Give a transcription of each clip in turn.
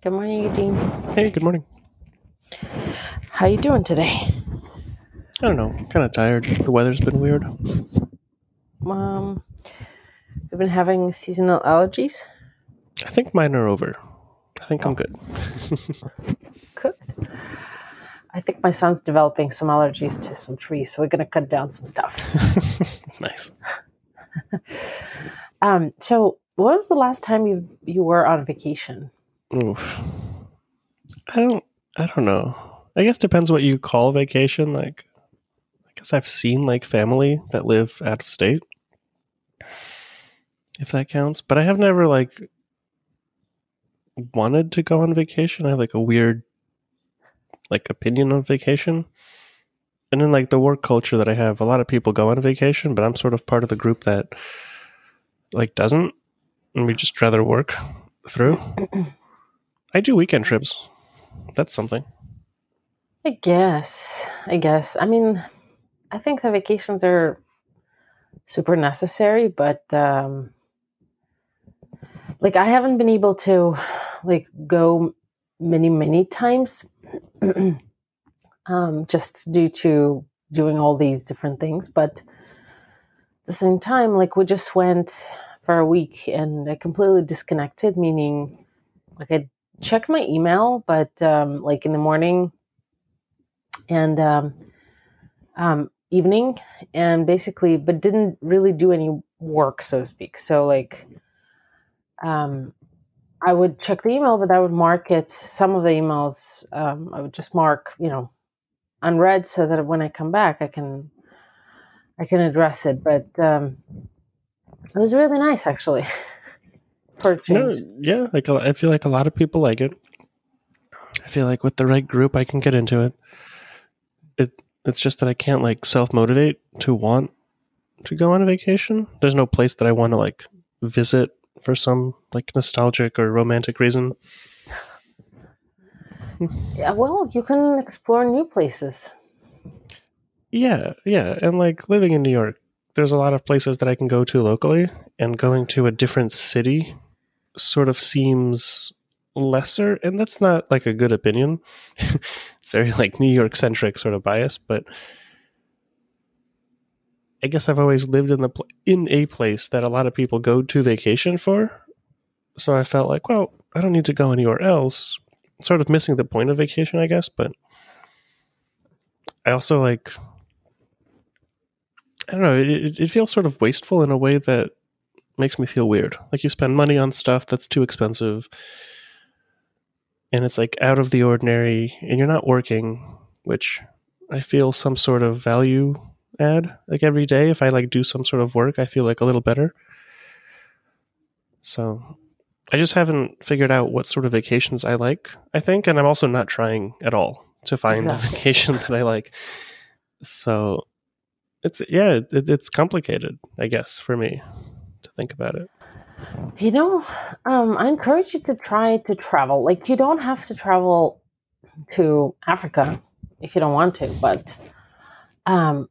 Good morning, Eugene. Hey, good morning. How you doing today? I don't know, kind of tired. The weather's been weird. Um, we've been having seasonal allergies. I think mine are over. I think I'm good. Good. I think my son's developing some allergies to some trees, so we're going to cut down some stuff. nice. Um, so, when was the last time you you were on vacation? Oof. I don't. I don't know. I guess depends what you call vacation. Like, I guess I've seen like family that live out of state, if that counts. But I have never like wanted to go on vacation. I have like a weird like opinion on vacation. And in like the work culture that I have, a lot of people go on vacation, but I'm sort of part of the group that like doesn't and we just rather work through. I do weekend trips. That's something. I guess. I guess. I mean, I think the vacations are super necessary, but um, like I haven't been able to like go many many times um, just due to doing all these different things. But at the same time, like we just went for a week and I completely disconnected, meaning like I check my email, but um, like in the morning and um, um, evening, and basically, but didn't really do any work, so to speak. So like, um, I would check the email, but I would mark it. Some of the emails, um, I would just mark, you know, unread, so that when I come back, I can, I can address it. But um, it was really nice, actually. For a No, yeah, like I feel like a lot of people like it. I feel like with the right group, I can get into it. It it's just that I can't like self motivate to want to go on a vacation. There's no place that I want to like visit for some like nostalgic or romantic reason. Yeah, well, you can explore new places. Yeah, yeah, and like living in New York, there's a lot of places that I can go to locally, and going to a different city sort of seems lesser, and that's not like a good opinion. it's very like New York centric sort of bias, but I guess I've always lived in the pl- in a place that a lot of people go to vacation for. So I felt like, well, I don't need to go anywhere else. Sort of missing the point of vacation, I guess, but I also like I don't know, it, it feels sort of wasteful in a way that makes me feel weird. Like you spend money on stuff that's too expensive and it's like out of the ordinary and you're not working, which I feel some sort of value add like every day if I like do some sort of work, I feel like a little better. So I just haven't figured out what sort of vacations I like, I think, and I'm also not trying at all to find Exactly. a vacation that I like. So it's yeah, it, it's complicated, I guess, for me think about it. You know, um, I encourage you to try to travel. Like, you don't have to travel to Africa if you don't want to, but um,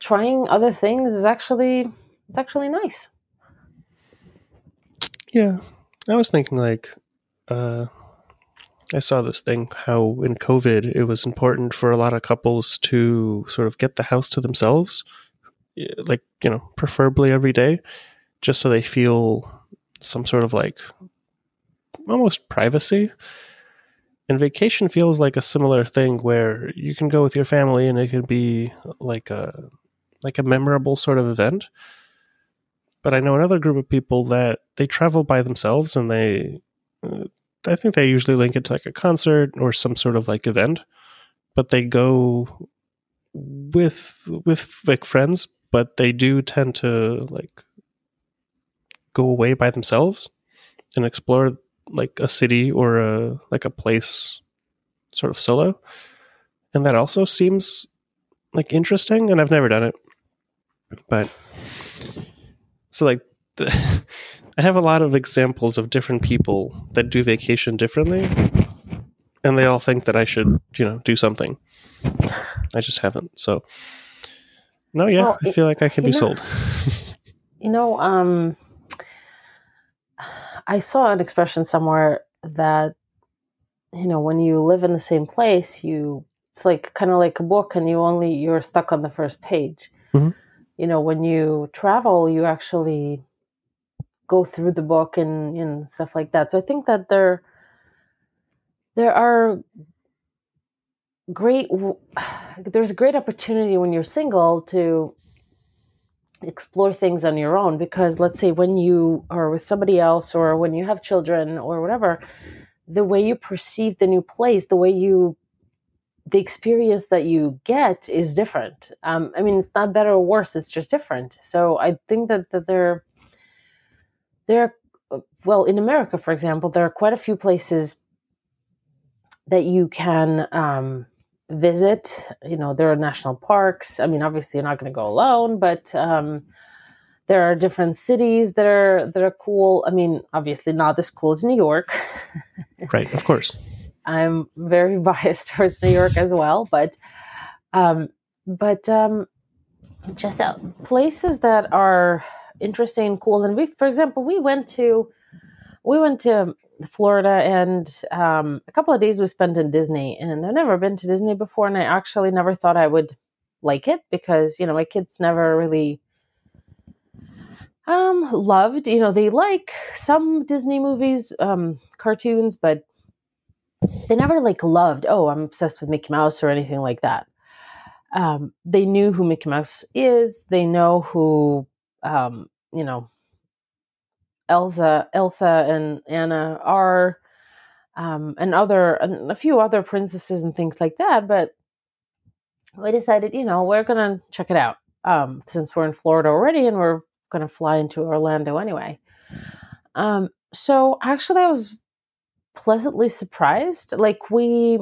trying other things is actually it's actually nice. Yeah, I was thinking like, uh, I saw this thing how in COVID it was important for a lot of couples to sort of get the house to themselves, like you know, preferably every day, just so they feel some sort of like almost privacy. And vacation feels like a similar thing where you can go with your family and it can be like a like a memorable sort of event. But I know another group of people that they travel by themselves and they I think they usually link it to like a concert or some sort of like event, but they go with with like friends, but they do tend to like go away by themselves and explore like a city or a like a place sort of solo. And that also seems like interesting and I've never done it. But so like the, I have a lot of examples of different people that do vacation differently and they all think that I should, you know, do something. I just haven't. So no, yeah, Well, I feel like I can be know- sold. You know, um, I saw an expression somewhere that you know when you live in the same place you it's like kind of like a book and you only you're stuck on the first page Mhm. you know when you travel you actually go through the book and and stuff like that so i think that there there are great there's a great opportunity when you're single to explore things on your own because let's say when you are with somebody else or when you have children or whatever the way you perceive the new place the way you the experience that you get is different. Um, i mean it's not better or worse it's just different. So i think that, that there there well in america for example there are quite a few places that you can um, visit you know there are national parks. I mean obviously you're not going to go alone but um, there are different cities that are that are cool. I mean obviously not as cool as new york. Right, of course. i'm very biased towards new york as well but um, but um, just uh, places that are interesting and cool. And we for example we went to we went to Florida and um, a couple of days we spent in Disney. And I've never been to Disney before, and I actually never thought I would like it because you know my kids never really um loved you know they like some disney movies um cartoons but they never like loved oh i'm obsessed with mickey mouse or anything like that um they knew who mickey mouse is they know who um you know elsa elsa and anna are um and other and a few other princesses and things like that but we decided you know we're gonna check it out um since we're in florida already and we're gonna fly into orlando anyway. Um so actually i was pleasantly surprised like we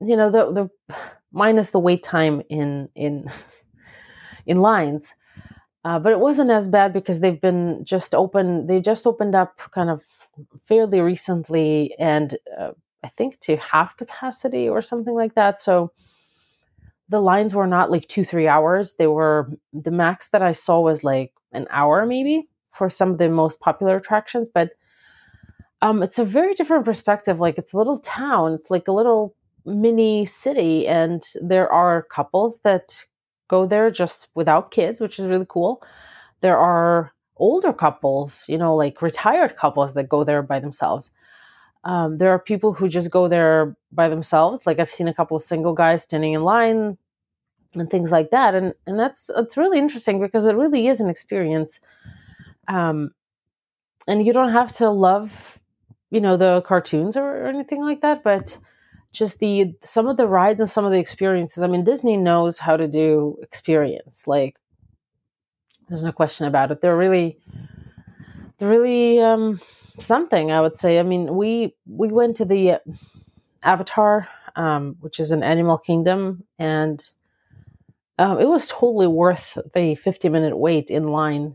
you know the the minus the wait time in in in lines uh, but it wasn't as bad because they've been just open they just opened up kind of fairly recently and uh, i think to half capacity or something like that. So the lines were not like two three hours. They were the max that i saw was like an hour maybe for some of the most popular attractions but um, it's a very different perspective. Like it's a little town. It's like a little mini city and there are couples that go there just without kids which is really cool. There are older couples you know like retired couples that go there by themselves. Um, there are people who just go there by themselves. Like i've seen a couple of single guys standing in line and things like that. And and that's it's really interesting because it really is an experience. Um and you don't have to love you know the cartoons or, or anything like that but just the some of the rides and some of the experiences. I mean disney knows how to do experience like there's no question about it. They're really they're really um something i would say. I mean we we went to the avatar um which is an animal kingdom and um, it was totally worth the 50 minute wait in line.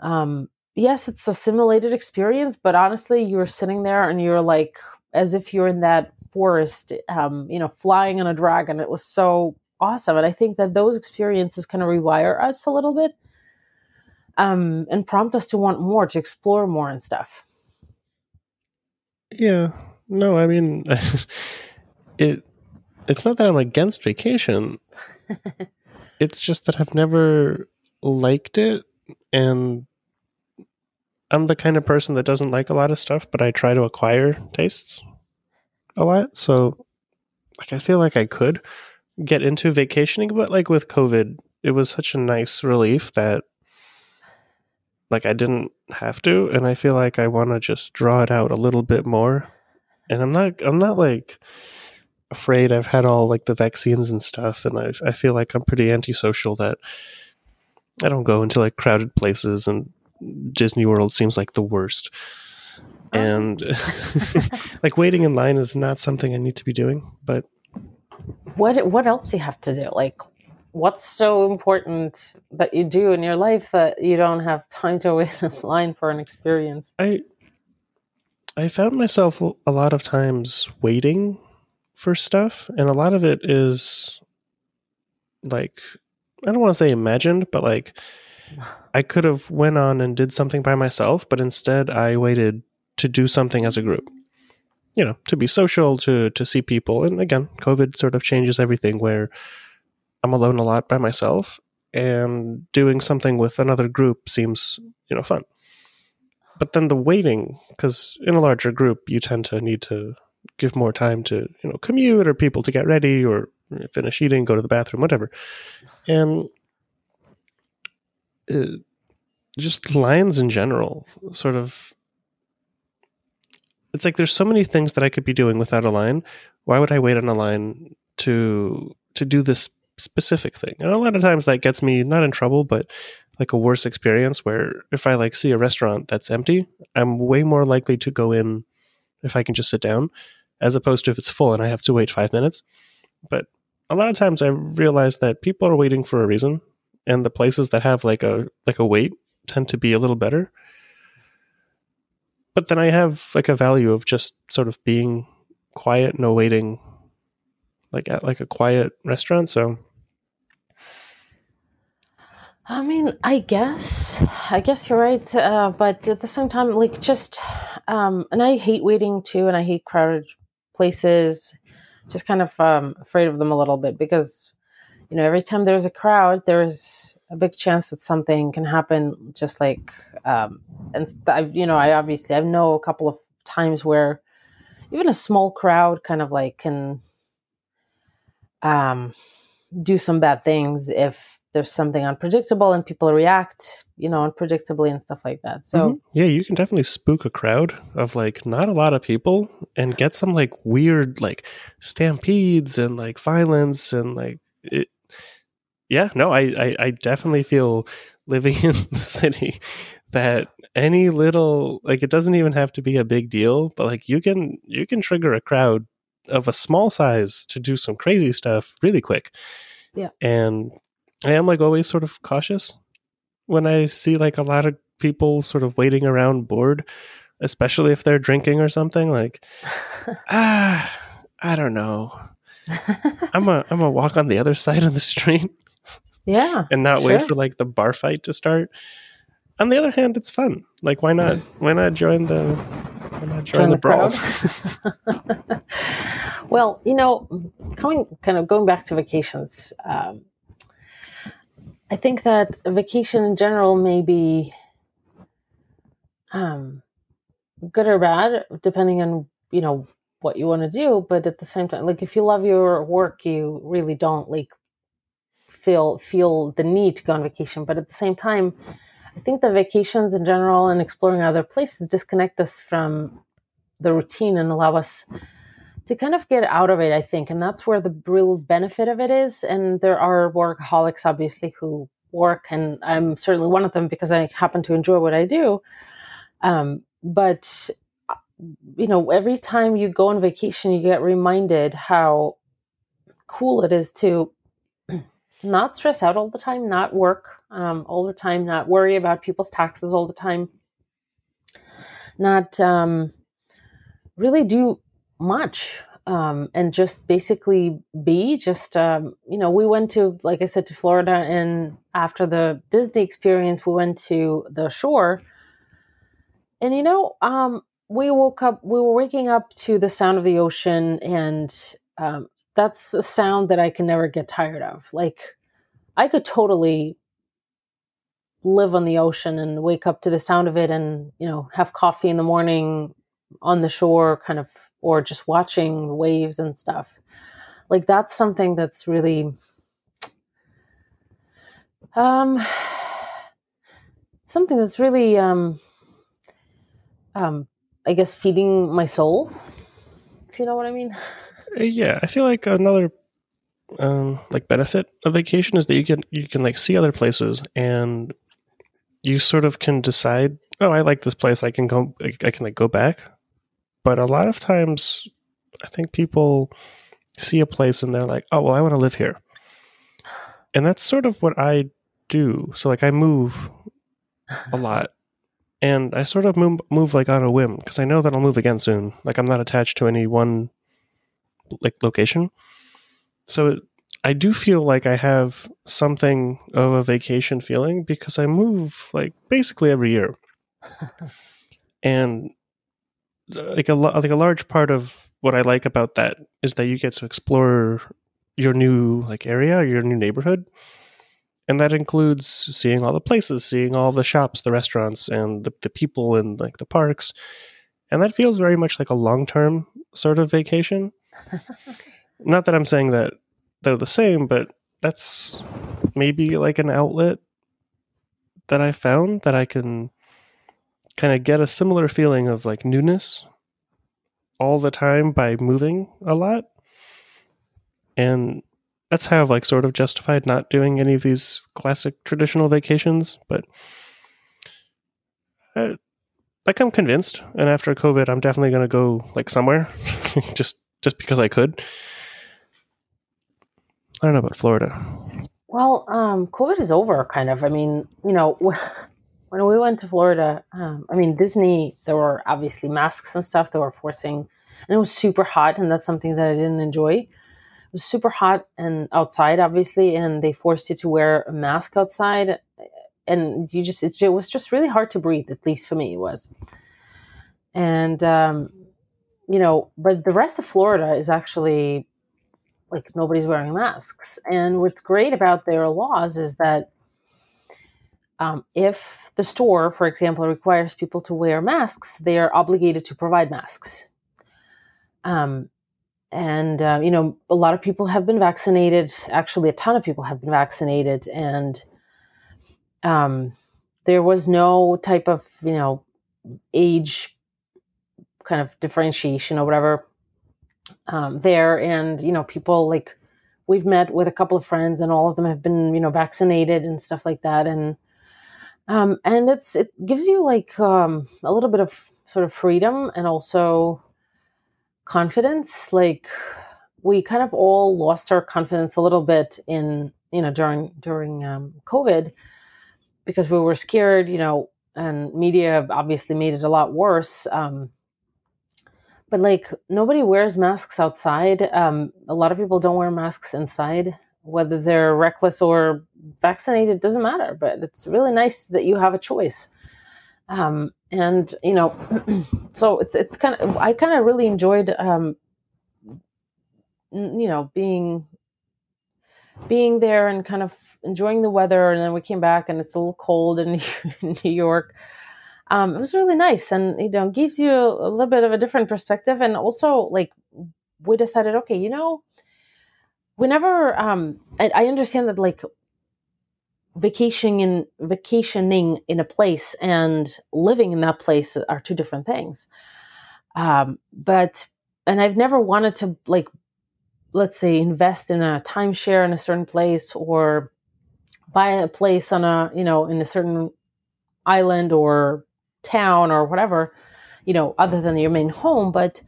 Um yes it's a simulated experience but honestly you're sitting there and you're like as if you're in that forest um you know flying on a dragon it was so awesome and i think that those experiences kind of rewire us a little bit um and prompt us to want more to explore more and stuff Yeah. No, I mean it it's not that I'm against vacation. it's just that I've never liked it and I'm the kind of person that doesn't like a lot of stuff, but I try to acquire tastes a lot. So like I feel like I could get into vacationing, but like with COVID, it was such a nice relief that like I didn't have to and I feel like I want to just draw it out a little bit more. And I'm not I'm not like afraid I've had all like the vaccines and stuff and I I feel like I'm pretty antisocial that I don't go into like crowded places and Disney World seems like the worst. And like waiting in line is not something I need to be doing, but what what else do you have to do? Like what's so important that you do in your life that you don't have time to wait in line for an experience? I I found myself a lot of times waiting for stuff and a lot of it is like I don't want to say imagined, but like I could have went on and did something by myself, but instead I waited to do something as a group. you know, to be social, to to see people. And again, COVID sort of changes everything where I'm alone a lot by myself and doing something with another group seems, you know, fun. But then the waiting, because in a larger group, you tend to need to give more time to, you know, commute or people to get ready or finish eating, go to the bathroom, whatever. And uh, just lines in general sort of it's like there's so many things that I could be doing without a line. Why would I wait on a line to to do this specific thing? And a lot of times that gets me not in trouble, but like a worse experience where if I like see a restaurant that's empty, I'm way more likely to go in if I can just sit down, as opposed to if it's full and I have to wait five minutes. But a lot of times I realize that people are waiting for a reason, and the places that have like a like a wait tend to be a little better but then I have like a value of just sort of being quiet, no waiting, like at like a quiet restaurant. So, I mean, I guess, I guess you're right, uh, but at the same time, like just, um, and I hate waiting too, and I hate crowded places. Just kind of um, afraid of them a little bit because, you know, every time there's a crowd, there's a big chance that something can happen. Just like um, and I've you know I obviously I know a couple of times where even a small crowd kind of like can um, do some bad things if there's something unpredictable and people react you know unpredictably and stuff like that so mm-hmm. yeah you can definitely spook a crowd of like not a lot of people and get some like weird like stampedes and like violence and like it, yeah no I, I i definitely feel living in the city that any little like it doesn't even have to be a big deal but like you can you can trigger a crowd of a small size to do some crazy stuff really quick. Yeah. And i am like always sort of cautious when i see like a lot of people sort of waiting around bored especially if they're drinking or something like ah i don't know i'm a i'm a walk on the other side of the street yeah and not sure. wait for like the bar fight to start on the other hand, it's fun. Like, why not? Why not join the? Why not join, join the, the brawl? well, you know, coming kind of going back to vacations, um, I think that vacation in general may be um, good or bad, depending on you know what you want to do. But at the same time, like if you love your work, you really don't like feel feel the need to go on vacation. But at the same time I think the vacations in general and exploring other places disconnect us from the routine and allow us to kind of get out of it, I think. And that's where the real benefit of it is. And there are workaholics, obviously, who work, and I'm certainly one of them because I happen to enjoy what I do. Um, but, you know, every time you go on vacation, you get reminded how cool it is to not stress out all the time, not work um, all the time, not worry about people's taxes all the time, not um, really do much. Um, and just basically be just um, you know we went to like i said to florida and after the disney experience we went to the shore and you know um, we woke up we were waking up to the sound of the ocean and um, that's a sound that i can never get tired of. Like i could totally live on the ocean and wake up to the sound of it and you know have coffee in the morning on the shore kind of or just watching the waves and stuff. Like that's something that's really um something that's really um um i guess feeding my soul if you know what i mean uh, yeah i feel like another um like benefit of vacation is that you can you can like see other places and you sort of can decide, oh, I like this place. I can go. I can like go back. But a lot of times, I think people see a place and they're like, oh, well, I want to live here. And that's sort of what I do. So like I move a lot and I sort of move, move like on a whim because I know that I'll move again soon. Like I'm not attached to any one like location. So I do feel like I have something of a vacation feeling because I move like basically every year. and like a like a large part of what I like about that is that you get to explore your new like area, your new neighborhood, and that includes seeing all the places, seeing all the shops, the restaurants, and the, the people in like the parks, and that feels very much like a long term sort of vacation. Not that I'm saying that they're the same, but that's maybe like an outlet that I found that I can kind of get a similar feeling of like newness all the time by moving a lot. And that's how I've like sort of justified not doing any of these classic traditional vacations, but I, like I'm convinced and after COVID I'm definitely going to go like somewhere just just because I could. I don't know about Florida. Well, um, COVID is over, kind of. I mean, you know, when we went to Florida, um, I mean, Disney, there were obviously masks and stuff that were forcing, and it was super hot, and that's something that I didn't enjoy. Was super hot and outside, obviously, and they forced you to wear a mask outside, and you just, it was just really hard to breathe, at least for me, it was. And, um, you know, but the rest of Florida is actually like nobody's wearing masks. And what's great about their laws is that um, if the store, for example, requires people to wear masks, they are obligated to provide masks. Um, and uh, you know, a lot of people have been vaccinated. Actually, a ton of people have been vaccinated, and um, there was no type of you know age kind of differentiation or whatever um, there. And you know, people like we've met with a couple of friends, and all of them have been you know vaccinated and stuff like that, and um, and it's it gives you like um, a little bit of sort of freedom and also confidence like we kind of all lost our confidence a little bit in you know during during um, covid because we were scared you know and media obviously made it a lot worse um, but like nobody wears masks outside. Um, a lot of people don't wear masks inside. Whether they're reckless or vaccinated doesn't matter but it's really nice that you have a choice. Um, and you know so it's it's kind of i kind of really enjoyed um, you know being being there and kind of enjoying the weather. And then we came back and it's a little cold in new york. Um, it was really nice and you know gives you a little bit of a different perspective and also like we decided okay you know whenever um I, I understand that like vacationing in vacationing in a place and living in that place are two different things. Um but and i've never wanted to like let's say invest in a timeshare in a certain place or buy a place on a you know in a certain island or town or whatever you know other than your main home. But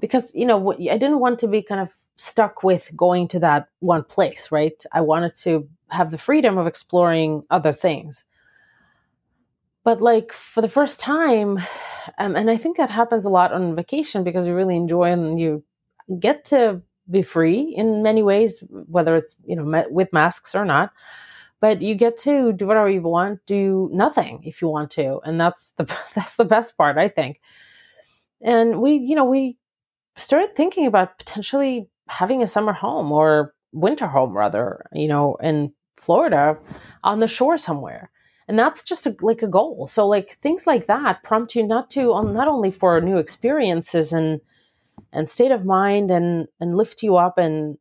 because you know i didn't want to be kind of stuck with going to that one place, right? I wanted to have the freedom of exploring other things. But like for the first time, um, and I think that happens a lot on vacation because you really enjoy and you get to be free in many ways, whether it's you know with masks or not. But you get to do whatever you want, do nothing if you want to, and that's the that's the best part, I think. And we, you know, we started thinking about potentially having a summer home or winter home rather you know in florida on the shore somewhere. And that's just a, like a goal. So like things like that prompt you not to not only for new experiences and and state of mind and and lift you up and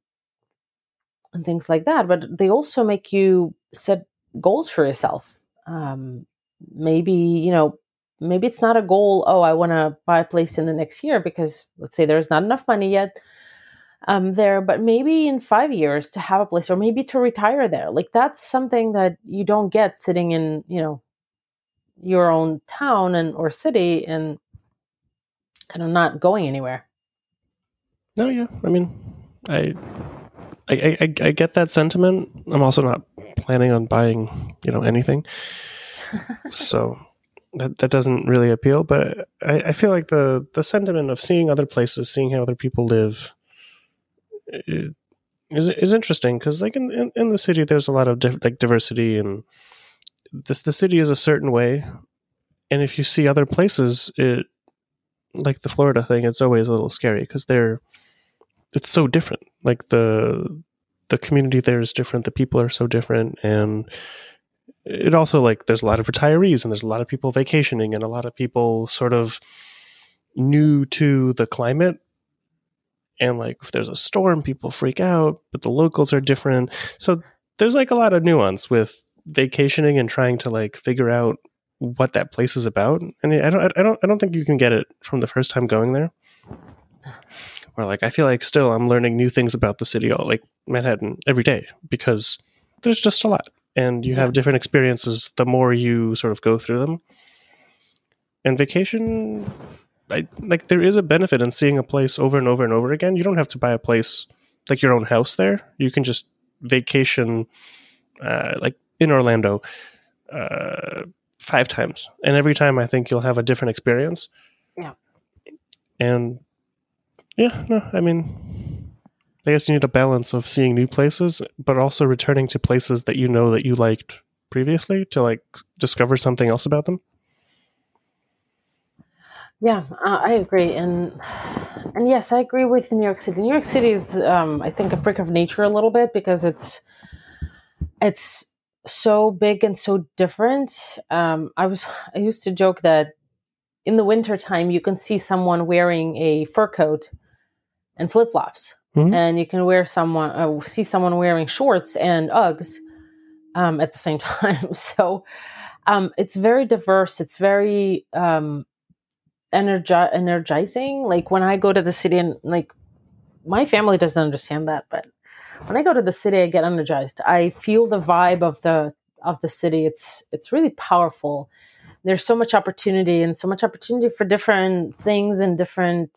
and things like that but they also make you set goals for yourself. Um maybe you know maybe it's not a goal oh i want to buy a place in the next year because let's say there's not enough money yet um, there, but maybe in five years to have a place or maybe to retire there. Like that's something that you don't get sitting in, you know, your own town and or city and kind of not going anywhere. No, yeah. I mean, I, I, I, I get that sentiment. I'm also not planning on buying, you know, anything. so that that doesn't really appeal. But I, I feel like the the sentiment of seeing other places, seeing how other people live, is is interesting because like in, in, in the city there's a lot of like diversity and this the city is a certain way and if you see other places it like the Florida thing, it's always a little scary because they're it's so different. Like the the community there is different. The people are so different, and it also like there's a lot of retirees and there's a lot of people vacationing and a lot of people sort of new to the climate and like if there's a storm people freak out but the locals are different. So there's like a lot of nuance with vacationing and trying to like figure out what that place is about. And i don't i don't i don't think you can get it from the first time going there. Or like i feel like still i'm learning new things about the city all like manhattan every day because there's just a lot. And you have different experiences the more you sort of go through them. And vacation I, like there is a benefit in seeing a place over and over and over again. You don't have to buy a place like your own house there. You can just vacation, uh, like in Orlando, uh, five times, and every time I think you'll have a different experience. Yeah. And yeah, no, I mean, I guess you need a balance of seeing new places, but also returning to places that you know that you liked previously to like discover something else about them. Yeah, uh, I agree, and and yes, I agree with New York City. New York City is, um, I think, a freak of nature a little bit because it's it's so big and so different. Um, I was I used to joke that in the wintertime you can see someone wearing a fur coat and flip flops, mm-hmm. and you can wear someone uh, see someone wearing shorts and Uggs um, at the same time. so um, it's very diverse. It's very um, energi- energizing. Like when I go to the city and like my family doesn't understand that, but when I go to the city, I get energized. I feel the vibe of the of the city. It's it's really powerful. There's so much opportunity and so much opportunity for different things and different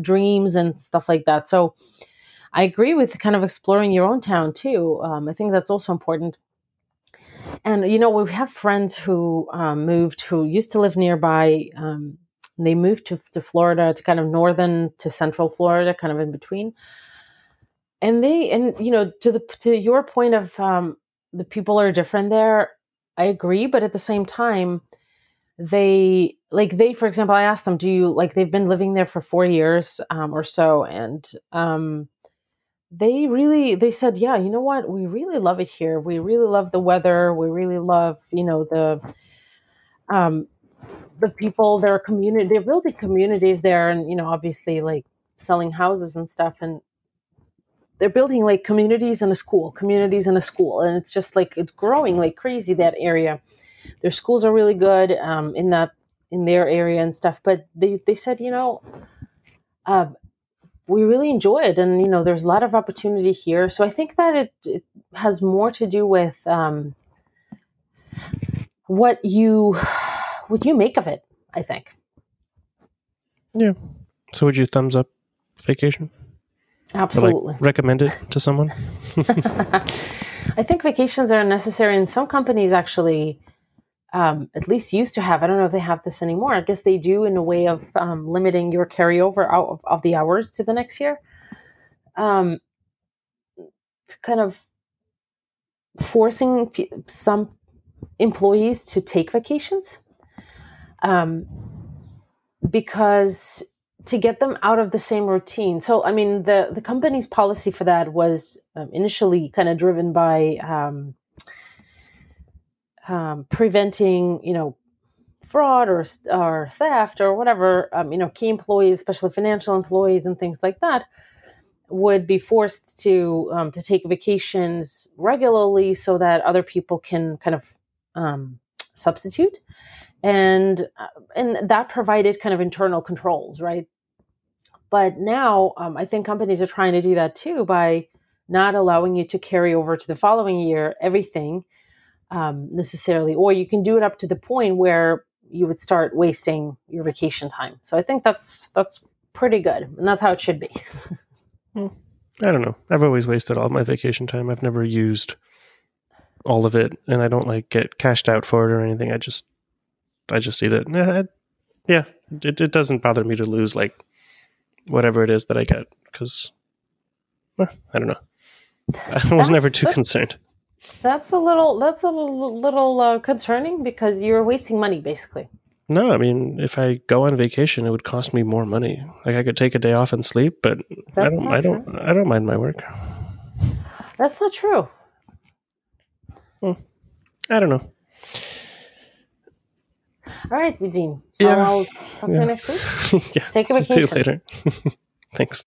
dreams and stuff like that. So I agree with kind of exploring your own town too. Um, I think that's also important. And you know, we have friends who um, moved who used to live nearby. Um, they moved to, to Florida, to kind of northern to central Florida, kind of in between. And they, and you know, to the to your point of um, the people are different there. I agree, but at the same time, they like they, for example, I asked them, "Do you like?" They've been living there for four years um, or so, and um, they really they said, "Yeah, you know what? We really love it here. We really love the weather. We really love, you know, the um, the people, there are community, they're building communities there, and you know, obviously, like selling houses and stuff, and they're building like communities and a school, communities and a school, and it's just like it's growing like crazy that area. Their schools are really good um, in that in their area and stuff, but they they said, you know, uh, we really enjoy it, and you know, there's a lot of opportunity here. So I think that it, it has more to do with um, what you what would you make of it, I think. Yeah. So would you thumbs up vacation? Absolutely. Like recommend it to someone? I think vacations are necessary, and some companies actually um, at least used to have. I don't know if they have this anymore. I guess they do in a way of um, limiting your carryover out of, of, the hours to the next year. Um, kind of forcing some employees to take vacations um, because to get them out of the same routine. So, I mean, the the company's policy for that was um, initially kind of driven by um, um, preventing, you know, fraud or or theft or whatever. Um, you know, key employees, especially financial employees and things like that, would be forced to um, to take vacations regularly so that other people can kind of um, substitute and uh, and that provided kind of internal controls right? But now um, i think companies are trying to do that too by not allowing you to carry over to the following year everything um, necessarily or you can do it up to the point where you would start wasting your vacation time. So i think that's that's pretty good and that's how it should be. Hmm. i don't know. I've always wasted all my vacation time. I've never used all of it and i don't like get cashed out for it or anything. I just I just eat it. Yeah, yeah it, it doesn't bother me to lose like whatever it is that I get because well, eh, I don't know. I was that's, never too concerned. That's a little that's a little, little uh, concerning because you're wasting money basically. No, I mean if I go on vacation, it would cost me more money. Like I could take a day off and sleep, but that's I don't I don't true. I don't mind my work. That's not true. Well, I don't know. All right, Eugene. So yeah. I'll talk yeah. to you next week. yeah. Take a vacation. See you later. Thanks.